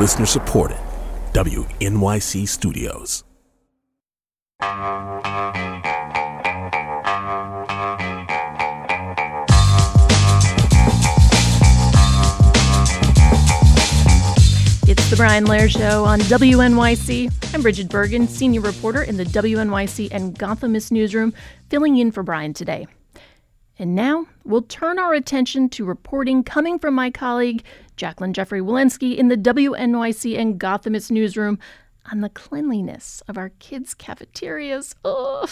Listener supported. WNYC Studios. It's the Brian Lehrer Show on WNYC. I'm Bridget Bergen, senior reporter in the WNYC and Gothamist newsroom, filling in for Brian today. And now we'll turn our attention to reporting coming from my colleague, Jaclyn Jeffrey-Wilensky, in the WNYC and Gothamist newsroom on the cleanliness of our kids' cafeterias. Ugh.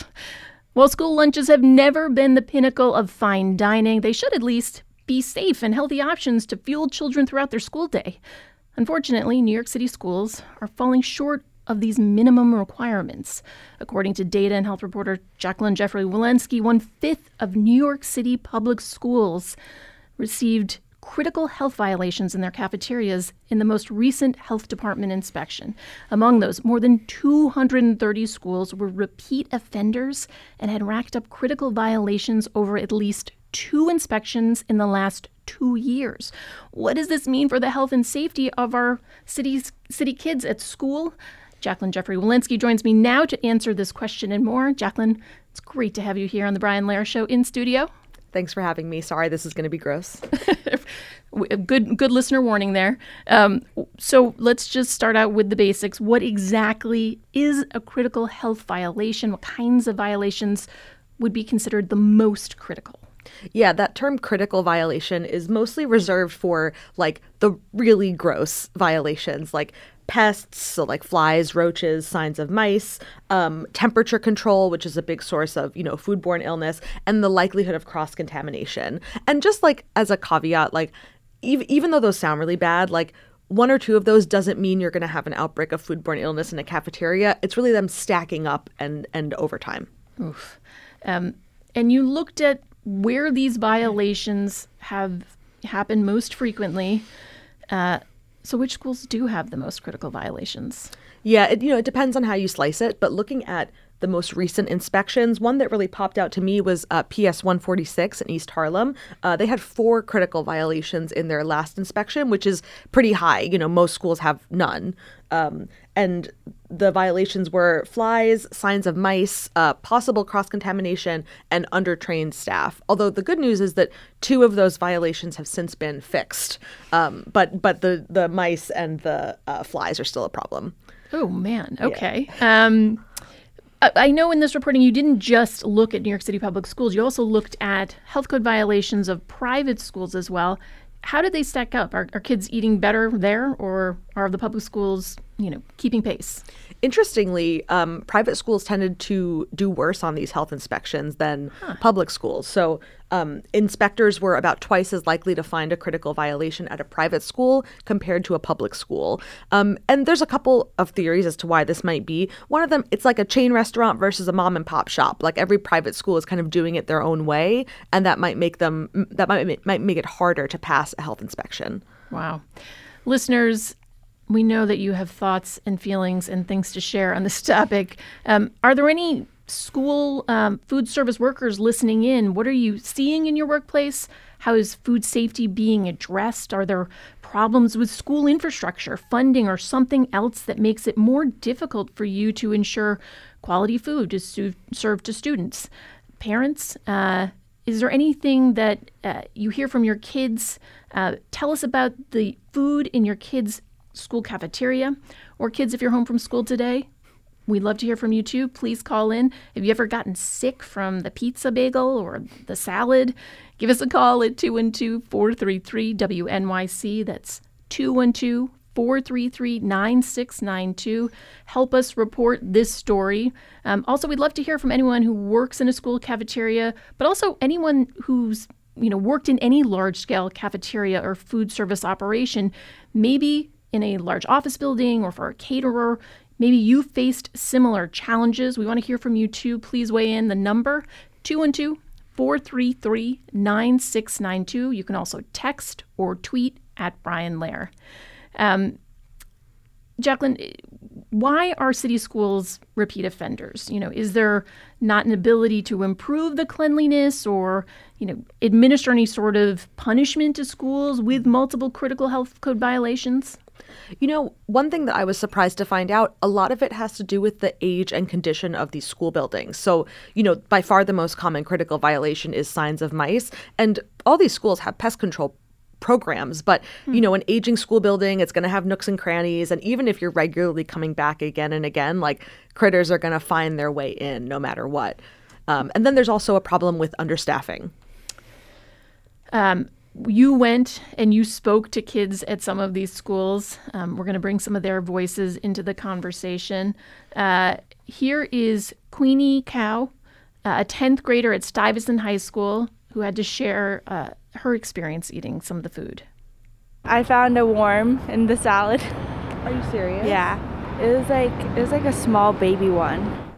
While school lunches have never been the pinnacle of fine dining, they should at least be safe and healthy options to fuel children throughout their school day. Unfortunately, New York City schools are falling short of these minimum requirements. According to data and health reporter Jaclyn Jeffrey-Wilensky, one fifth of New York City public schools received critical health violations in their cafeterias in the most recent health department inspection. Among those, more than 230 schools were repeat offenders and had racked up critical violations over at least two inspections in the last two years. What does this mean for the health and safety of our city's city kids at school? Jaclyn Jeffrey-Wilensky joins me now to answer this question and more. Jaclyn, it's great to have you here on the Brian Lehrer Show in studio. Thanks for having me. Sorry, this is going to be gross. good, good listener warning there. Um, so let's just start out with the basics. What exactly is a critical health violation? What kinds of violations would be considered the most critical? Yeah, that term critical violation is mostly reserved for like the really gross violations, like pests, so like flies, roaches, signs of mice, um, temperature control, which is a big source of you know foodborne illness, and the likelihood of cross contamination. And just like as a caveat, like even even though those sound really bad, like one or two of those doesn't mean you're going to have an outbreak of foodborne illness in a cafeteria. It's really them stacking up and and over time. Oof. Um, and you looked at where these violations have happened most frequently. Uh, so, which schools do have the most critical violations? Yeah, it, you know, it depends on how you slice it. But looking at the most recent inspections. One that really popped out to me was uh, PS 146 in East Harlem. Uh, they had four critical violations in their last inspection, which is pretty high. You know, most schools have none. Um, and the violations were flies, signs of mice, uh, possible cross contamination, and undertrained staff. Although the good news is that two of those violations have since been fixed, um, but but the the mice and the uh, flies are still a problem. Oh man. Okay. Yeah. Um, I know in this reporting you didn't just look at New York City public schools, you also looked at health code violations of private schools as well. How did they stack up? Are, are kids eating better there, or are the public schools, you know, keeping pace? Interestingly, um, private schools tended to do worse on these health inspections than huh. public schools. So um, inspectors were about twice as likely to find a critical violation at a private school compared to a public school. Um, and there's a couple of theories as to why this might be. One of them, it's like a chain restaurant versus a mom and pop shop. Like every private school is kind of doing it their own way, and that might make them that might might make it harder to pass a health inspection. Wow. Listeners, we know that you have thoughts and feelings and things to share on this topic. Um, are there any school um, food service workers listening in? What are you seeing in your workplace? How is food safety being addressed? Are there problems with school infrastructure, funding, or something else that makes it more difficult for you to ensure quality food is su- served to students? Parents, uh, is there anything that uh, you hear from your kids? Uh, tell us about the food in your kids' school cafeteria, or kids, if you're home from school today, We'd love to hear from you too. Please call in. Have you ever gotten sick from the pizza bagel or the salad? Give us a call at 212 433 WNYC. That's 212 433 9692. Help us report this story. Um, also, we'd love to hear from anyone who works in a school cafeteria, but also anyone who's you know worked in any large scale cafeteria or food service operation maybe in a large office building or for a caterer. Maybe you faced similar challenges. We want to hear from you too. Please weigh in. The number 212 433 9692. You can also text or tweet at Brian Lehrer. Um, Jaclyn, why are city schools repeat offenders? You know, is there not an ability to improve the cleanliness or, you know, administer any sort of punishment to schools with multiple critical health code violations? You know, one thing that I was surprised to find out, a lot of it has to do with the age and condition of these school buildings. So, you know, by far the most common critical violation is signs of mice. And all these schools have pest control programs but you hmm. know an aging school building it's going to have nooks and crannies and even if you're regularly coming back again and again like critters are going to find their way in no matter what um, and then there's also a problem with understaffing um, you went and you spoke to kids at some of these schools. Um, we're going to bring some of their voices into the conversation. Uh, here is Queenie Cow, uh, a 10th grader at Stuyvesant High School, who had to share uh, her experience eating some of the food. I found a worm in the salad. Are you serious? Yeah. It was like it was like a small baby one.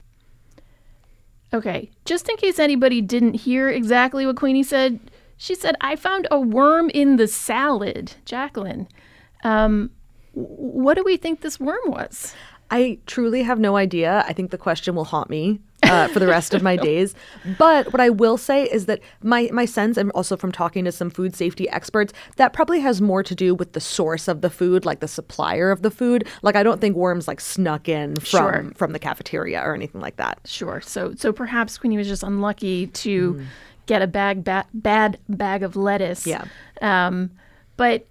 Okay, just in case anybody didn't hear exactly what Queenie said, she said, I found a worm in the salad. Jaclyn, um, what do we think this worm was? I truly have no idea. I think the question will haunt me uh, for the rest of my days. But what I will say is that my my sense, and also from talking to some food safety experts, that probably has more to do with the source of the food, like the supplier of the food. Like I don't think worms like snuck in from sure. from the cafeteria or anything like that. Sure. So so perhaps Queenie was just unlucky to. Mm get a bag ba- bad bag of lettuce. Yeah. Um, but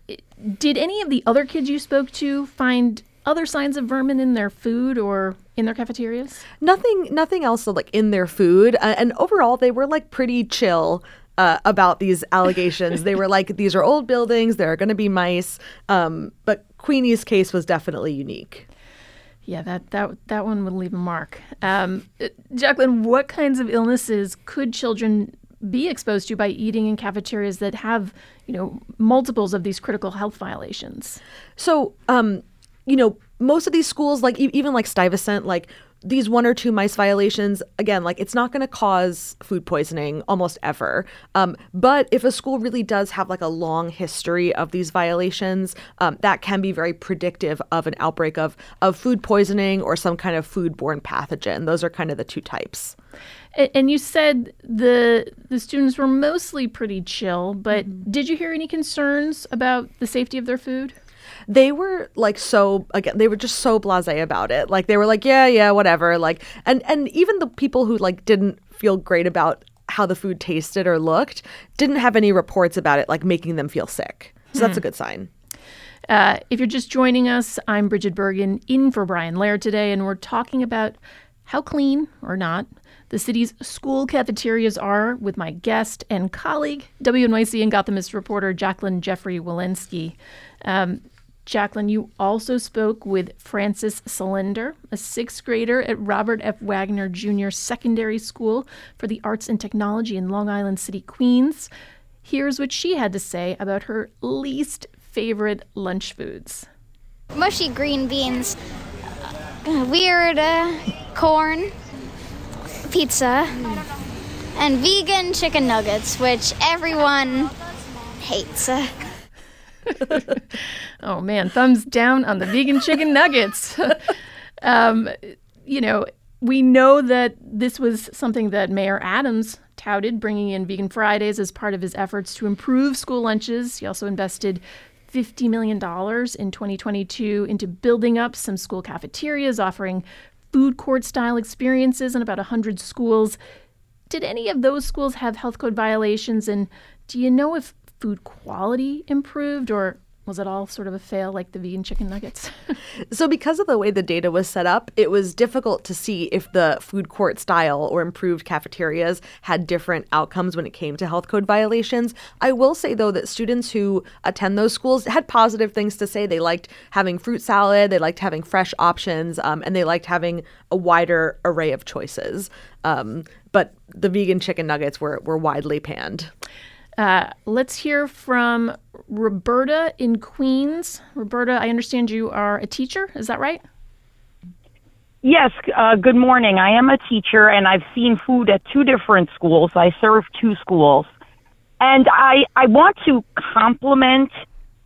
did any of the other kids you spoke to find other signs of vermin in their food or in their cafeterias? Nothing. Nothing else like in their food. Uh, and overall, they were like pretty chill. Uh, about these allegations. they were like, these are old buildings, there are going to be mice. Um, but Queenie's case was definitely unique. Yeah, that, that, that one would leave a mark. Um, Jaclyn, what kinds of illnesses could children be exposed to by eating in cafeterias that have, you know, multiples of these critical health violations. So, um, you know, most of these schools, like even like Stuyvesant, like these one or two mice violations, again, like it's not going to cause food poisoning almost ever. Um, but if a school really does have like a long history of these violations, um, that can be very predictive of an outbreak of of food poisoning or some kind of foodborne pathogen. Those are kind of the two types. And you said the the students were mostly pretty chill, but mm-hmm. did you hear any concerns about the safety of their food? They were like so again they were just so blasé about it. Like they were like, yeah, yeah, whatever. Like and and even the people who like didn't feel great about how the food tasted or looked didn't have any reports about it like making them feel sick. So that's a hmm. good sign. Uh, if you're just joining us, I'm Bridget Bergen in for Brian Lehrer today, and we're talking about how clean or not the city's school cafeterias are with my guest and colleague, WNYC and Gothamist reporter Jaclyn Jeffrey-Wilensky. Um, Jaclyn, you also spoke with Francis Cylinder, a sixth grader at Robert F. Wagner Jr. Secondary School for the Arts and Technology in Long Island City, Queens. Here's what she had to say about her least favorite lunch foods mushy green beans, weird uh, corn, pizza, and vegan chicken nuggets, which everyone hates. oh man, thumbs down on the vegan chicken nuggets. um, you know, we know that this was something that Mayor Adams touted, bringing in Vegan Fridays as part of his efforts to improve school lunches. He also invested $50 million in 2022 into building up some school cafeterias, offering food court style experiences in about 100 schools. Did any of those schools have health code violations? And do you know if food quality improved or was it all sort of a fail like the vegan chicken nuggets? so, because of the way the data was set up, it was difficult to see if the food court style or improved cafeterias had different outcomes when it came to health code violations. I will say, though, that students who attend those schools had positive things to say. They liked having fruit salad, they liked having fresh options, um, and they liked having a wider array of choices. Um, but the vegan chicken nuggets were, were widely panned. Uh, let's hear from Roberta in Queens. Roberta, I understand you are a teacher. Is that right? Yes, uh, good morning. I am a teacher and I've seen food at two different schools. I serve two schools. And I, I want to compliment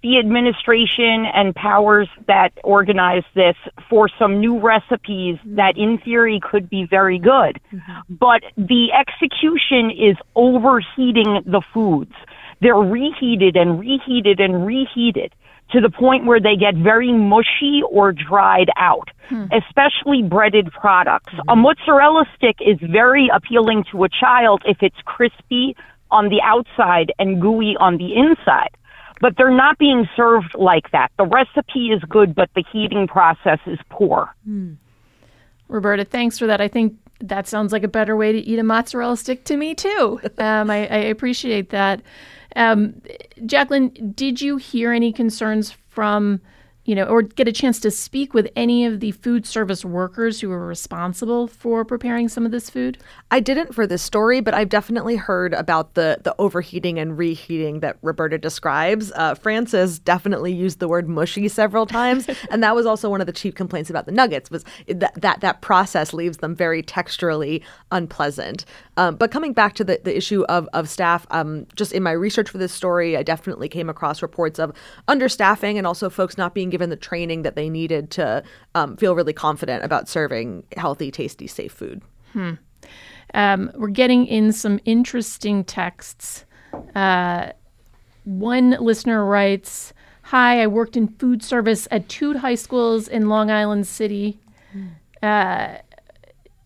the administration and powers that organize this for some new recipes that in theory could be very good. Mm-hmm. But the execution is overheating the foods. They're reheated and reheated and reheated to the point where they get very mushy or dried out, hmm. especially breaded products. Hmm. A mozzarella stick is very appealing to a child if it's crispy on the outside and gooey on the inside. But they're not being served like that. The recipe is good, but the heating process is poor. Roberta, thanks for that. I think that sounds like a better way to eat a mozzarella stick to me too. Um, I, I appreciate that. Um, Jaclyn, did you hear any concerns from, you know, or get a chance to speak with any of the food service workers who were responsible for preparing some of this food? I didn't for this story, but I've definitely heard about the the overheating and reheating that Roberta describes. Uh, Francis definitely used the word mushy several times, and that was also one of the chief complaints about the nuggets was that that, that process leaves them very texturally unpleasant. Um, but coming back to the, the issue of of staff, um, just in my research for this story, I definitely came across reports of understaffing and also folks not being given the training that they needed to um, feel really confident about serving healthy, tasty, safe food. Um, we're getting in some interesting texts. Uh, one listener writes Hi, I worked in food service at two high schools in Long Island City. Uh,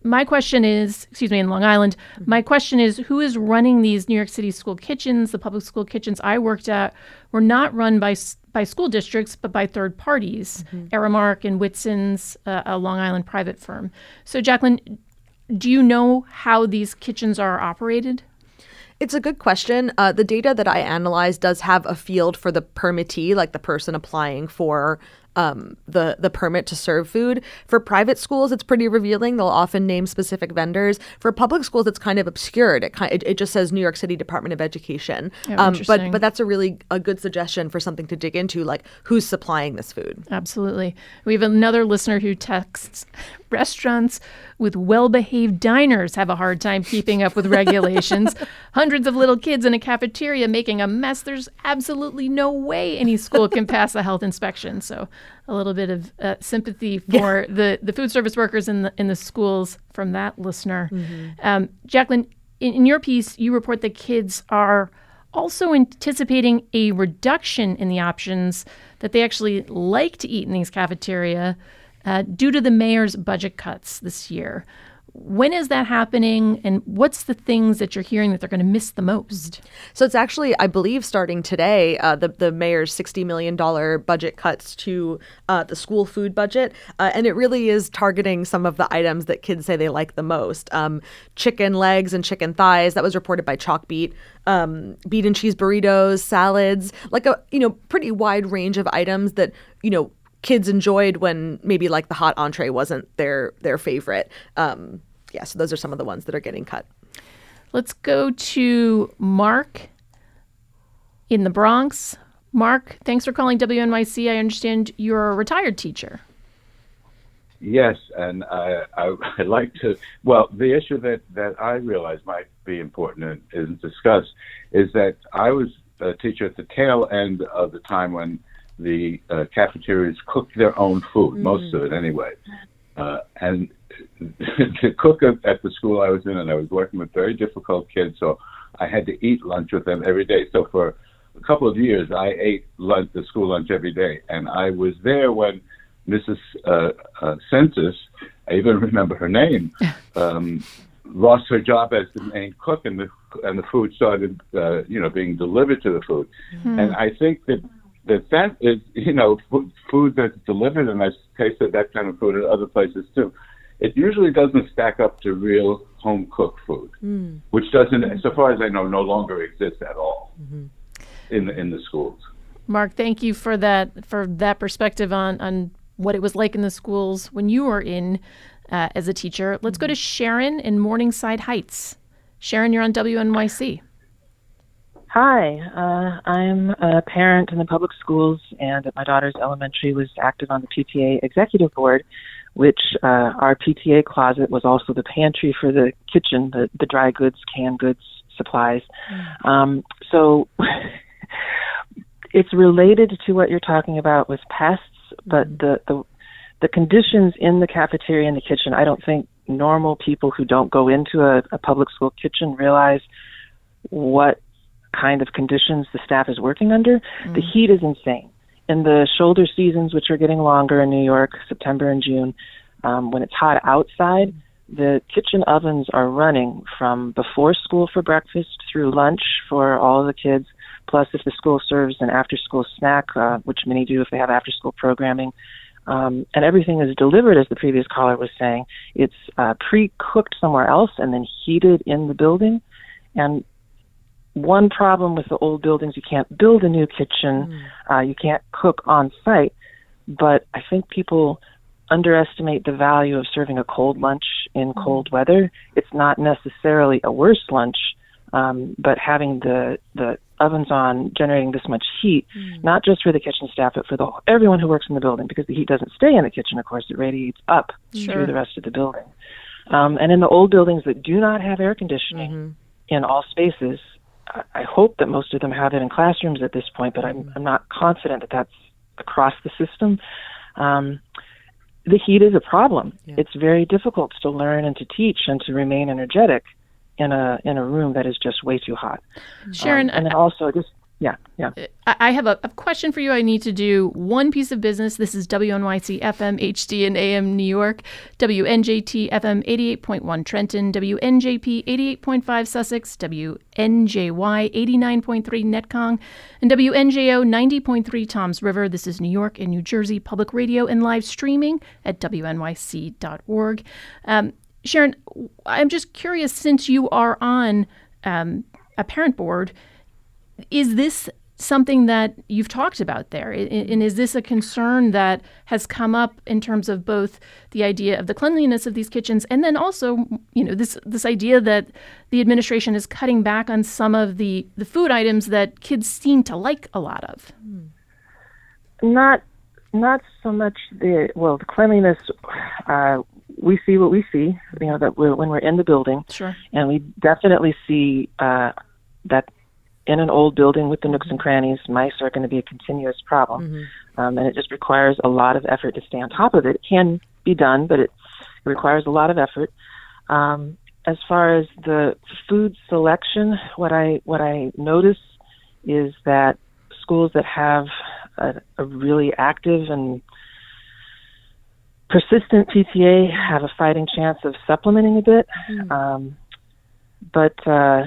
my question is, excuse me, in Long Island, my question is who is running these New York City school kitchens? The public school kitchens I worked at were not run by by school districts, but by third parties, Aramark and Whitson's, uh, a Long Island private firm. So, Jaclyn, do you know how these kitchens are operated? It's a good question. Uh, the data that I analyzed does have a field for the permittee, like the person applying for um, the the permit to serve food. For private schools, it's pretty revealing. They'll often name specific vendors. For public schools, it's kind of obscured. It kind it, it just says New York City Department of Education. Oh, um, but but that's a really a good suggestion for something to dig into, like who's supplying this food. Absolutely. We have another listener who texts restaurants with well behaved diners have a hard time keeping up with regulations. Hundreds of little kids in a cafeteria making a mess. There's absolutely no way any school can pass a health inspection. So, a little bit of uh, sympathy for the, the food service workers in the, in the schools from that listener. Um, Jaclyn, in, in your piece, you report that kids are also anticipating a reduction in the options that they actually like to eat in these cafeteria uh, due to the mayor's budget cuts this year. When is that happening, and what's the things that you're hearing that they're going to miss the most? So it's actually, I believe, starting today, uh, the the mayor's sixty million dollar budget cuts to uh, the school food budget, uh, and it really is targeting some of the items that kids say they like the most: um, chicken legs and chicken thighs. That was reported by Chalkbeat. Um, beet and cheese burritos, salads, like a you know pretty wide range of items that you know kids enjoyed when maybe like the hot entree wasn't their their favorite. Um, yeah, so those are some of the ones that are getting cut. Let's go to Mark in the Bronx. Mark, thanks for calling WNYC. I understand you're a retired teacher. Yes, and I, I, I like to. Well, the issue that that I realize might be important and isn't discussed is that I was a teacher at the tail end of the time when the uh, cafeterias cooked their own food, most of it anyway, uh, and the cook at the school I was in, and I was working with very difficult kids, so I had to eat lunch with them every day. So for a couple of years, I ate lunch, the school lunch every day, and I was there when Mrs. Uh, uh, Census, I even remember her name, um, lost her job as the main cook, and the and the food started, uh, you know, being delivered to the food. And I think that that that is, you know, food, food that's delivered, and I've tasted that kind of food at other places too. It usually doesn't stack up to real home cooked food, hmm. which doesn't, so far as I know, no longer exists at all mm-hmm. in the, in the schools. Mark, thank you for that for that perspective on on what it was like in the schools when you were in uh, as a teacher. Let's go mm-hmm. to Sharon in Morningside Heights. Sharon, you're on WNYC. Hi, uh, I'm a parent in the public schools, and at my daughter's elementary was active on the PTA executive board, which uh, our PTA closet was also the pantry for the kitchen, the, the dry goods, canned goods, supplies. Um, so it's related to what you're talking about with pests, but the, the the conditions in the cafeteria and the kitchen, I don't think normal people who don't go into a, a public school kitchen realize what kind of conditions the staff is working under. The heat is insane. In the shoulder seasons, which are getting longer in New York, September and June, um, when it's hot outside, the kitchen ovens are running from before school for breakfast through lunch for all the kids. Plus, if the school serves an after-school snack, uh, which many do if they have after-school programming, um, and everything is delivered, as the previous caller was saying. It's uh, pre-cooked somewhere else and then heated in the building. And one problem with the old buildings, you can't build a new kitchen, uh, you can't cook on site. But I think people underestimate the value of serving a cold lunch in cold weather. It's not necessarily a worse lunch, um, but having the the ovens on, generating this much heat, not just for the kitchen staff, but for the everyone who works in the building, because the heat doesn't stay in the kitchen. Of course, it radiates up Sure. through the rest of the building. Um, and in the old buildings that do not have air conditioning in all spaces, I, I hope that most of them have it in classrooms at this point, but I'm, I'm not confident that that's across the system. Um, the heat is a problem. It's very difficult to learn and to teach and to remain energetic in a in a room that is just way too hot. Sharon, Um, and then also just yeah, yeah. I I have a, a question for you. I need to do one piece of business. This is WNYC FM HD and AM New York, WNJT FM 88.1 Trenton, WNJP 88.5 Sussex, WNJY 89.3 Netcong, and WNJO 90.3 Toms River. This is New York and New Jersey Public Radio and live streaming at WNYC.org. Um, Sharon, I'm just curious since you are on um, a parent board, is this something that you've talked about there? And is this a concern that has come up in terms of both the idea of the cleanliness of these kitchens and then also, you know, this this idea that the administration is cutting back on some of the, the food items that kids seem to like a lot of? Not not so much the well the cleanliness. Uh, we see what we see. You know that we're, when we're in the building, Sure. and we definitely see uh, that in an old building with the nooks and crannies, mice are going to be a continuous problem, um, and it just requires a lot of effort to stay on top of it. It can be done, but it, it requires a lot of effort. Um, as far as the food selection, what I what I notice is that schools that have a, a really active and persistent PTA have a fighting chance of supplementing a bit. Um, but uh,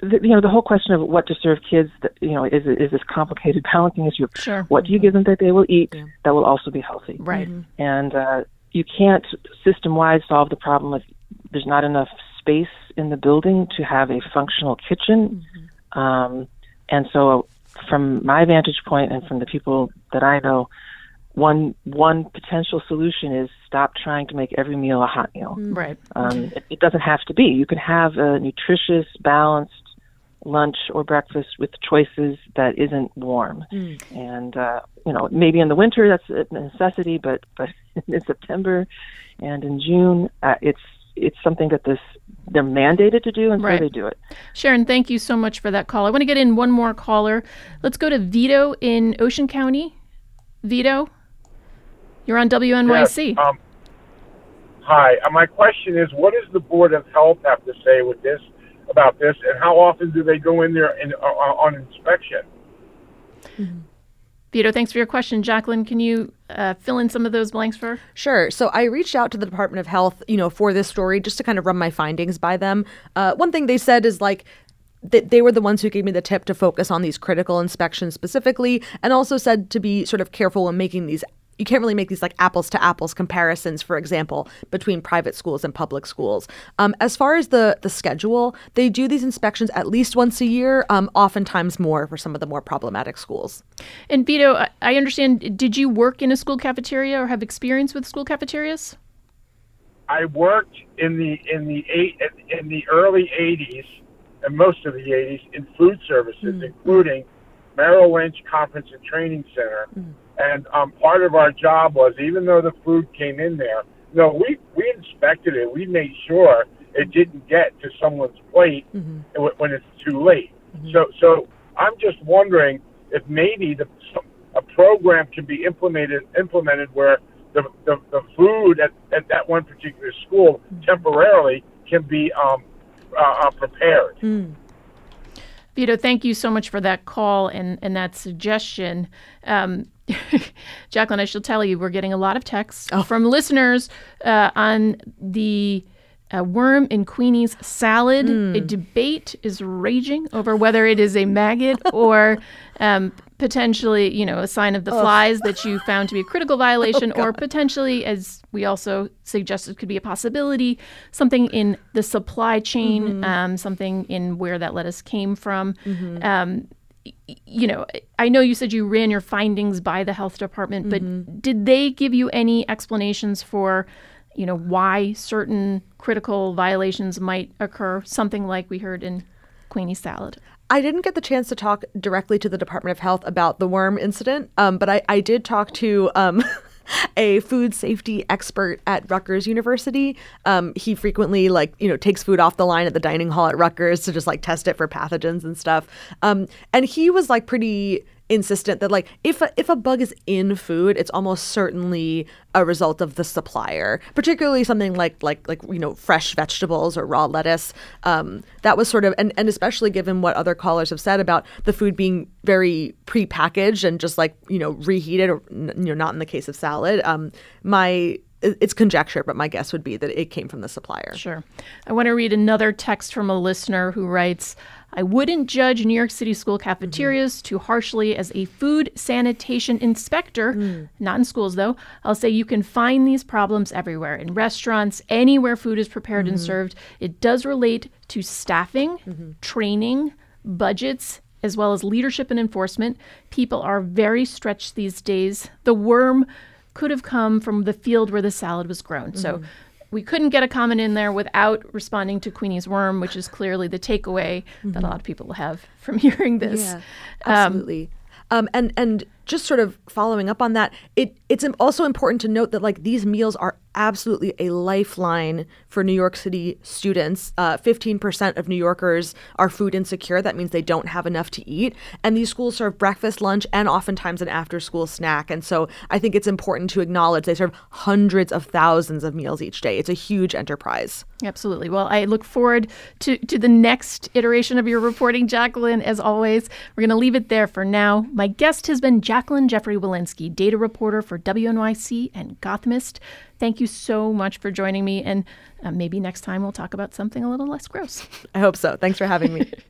the, you know, the whole question of what to serve kids, you know, is is this complicated balancing issue of Sure. what do you give them that they will eat that will also be healthy, Right. and uh, you can't system-wide solve the problem if there's not enough space in the building to have a functional kitchen. Um, and so, from my vantage point and from the people that I know, one one potential solution is stop trying to make every meal a hot meal. Right. Um, it, it doesn't have to be. You can have a nutritious, balanced lunch or breakfast with choices that isn't warm. And uh, you know, maybe in the winter that's a necessity, but but in September and in June, uh, it's it's something that this they're mandated to do, and Right. so they do it. Sharon, thank you so much for that call. I want to get in one more caller. Let's go to Vito in Ocean County. Vito, you're on WNYC. Yes, um, hi. Uh, my question is, what does the Board of Health have to say with this about this, and how often do they go in there in, uh, on inspection? Vito, thanks for your question. Jaclyn, can you uh, fill in some of those blanks for her? Sure. So I reached out to the Department of Health, you know, for this story just to kind of run my findings by them. Uh, one thing they said is like that they were the ones who gave me the tip to focus on these critical inspections specifically, and also said to be sort of careful when making these. You can't really make these like apples to apples comparisons, for example, between private schools and public schools. Um, as far as the the schedule, they do these inspections at least once a year, um, oftentimes more for some of the more problematic schools. And Vito, I- I understand, did you work in a school cafeteria or have experience with school cafeterias? I worked in the in the eight in the early '80s and most of the '80s in food services, including Merrill Lynch Conference and Training Center. And um, part of our job was, even though the food came in there, no, we we inspected it. We made sure it didn't get to someone's plate w- when it's too late. So so I'm just wondering if maybe the a program can be implemented implemented where the, the, the food at, at that one particular school temporarily can be um, uh, uh, prepared. Mm. Vito, thank you so much for that call and, and that suggestion. Um, Jaclyn, I shall tell you, we're getting a lot of texts oh. from listeners uh, on the a worm in Queenie's salad. Mm. A debate is raging over whether it is a maggot or um, potentially, you know, a sign of the flies that you found to be a critical violation, oh, or potentially, as we also suggested, could be a possibility, something in the supply chain, mm-hmm. um, something in where that lettuce came from. Mm-hmm. Um, you know, I know you said you ran your findings by the health department, but mm-hmm. did they give you any explanations for? you know, why certain critical violations might occur, something like we heard in Queenie salad. I didn't get the chance to talk directly to the Department of Health about the worm incident, um, but I, I did talk to um, a food safety expert at Rutgers University. Um, he frequently like you know takes food off the line at the dining hall at Rutgers to just like test it for pathogens and stuff. Um, and he was like pretty insistent that like if a, if a bug is in food, it's almost certainly a result of the supplier. Particularly something like like like you know fresh vegetables or raw lettuce. Um, that was sort of and and especially given what other callers have said about the food being very prepackaged and just like you know reheated or you know not in the case of salad. Um, my it's conjecture, but my guess would be that it came from the supplier. Sure. I want to read another text from a listener who writes I wouldn't judge New York City school cafeterias mm-hmm. too harshly as a food sanitation inspector, mm. not in schools though. I'll say you can find these problems everywhere in restaurants, anywhere food is prepared mm-hmm. and served. It does relate to staffing, mm-hmm. training, budgets, as well as leadership and enforcement. People are very stretched these days. The worm could have come from the field where the salad was grown. So mm-hmm we couldn't get a comment in there without responding to Queenie's worm, which is clearly the takeaway mm-hmm. that a lot of people have from hearing this. Yeah, absolutely. Um, um, and and just sort of following up on that, it it's also important to note that like these meals are absolutely a lifeline for New York City students. Uh, 15% of New Yorkers are food insecure. That means they don't have enough to eat. And these schools serve breakfast, lunch, and oftentimes an after school snack. And so I think it's important to acknowledge they serve hundreds of thousands of meals each day. It's a huge enterprise. Absolutely. Well, I look forward to, to the next iteration of your reporting, Jaclyn. As always, we're going to leave it there for now. My guest has been Jaclyn Jeffrey-Wilensky, data reporter for WNYC and Gothamist. Thank you so much for joining me. And uh, maybe next time we'll talk about something a little less gross. I hope so. Thanks for having me.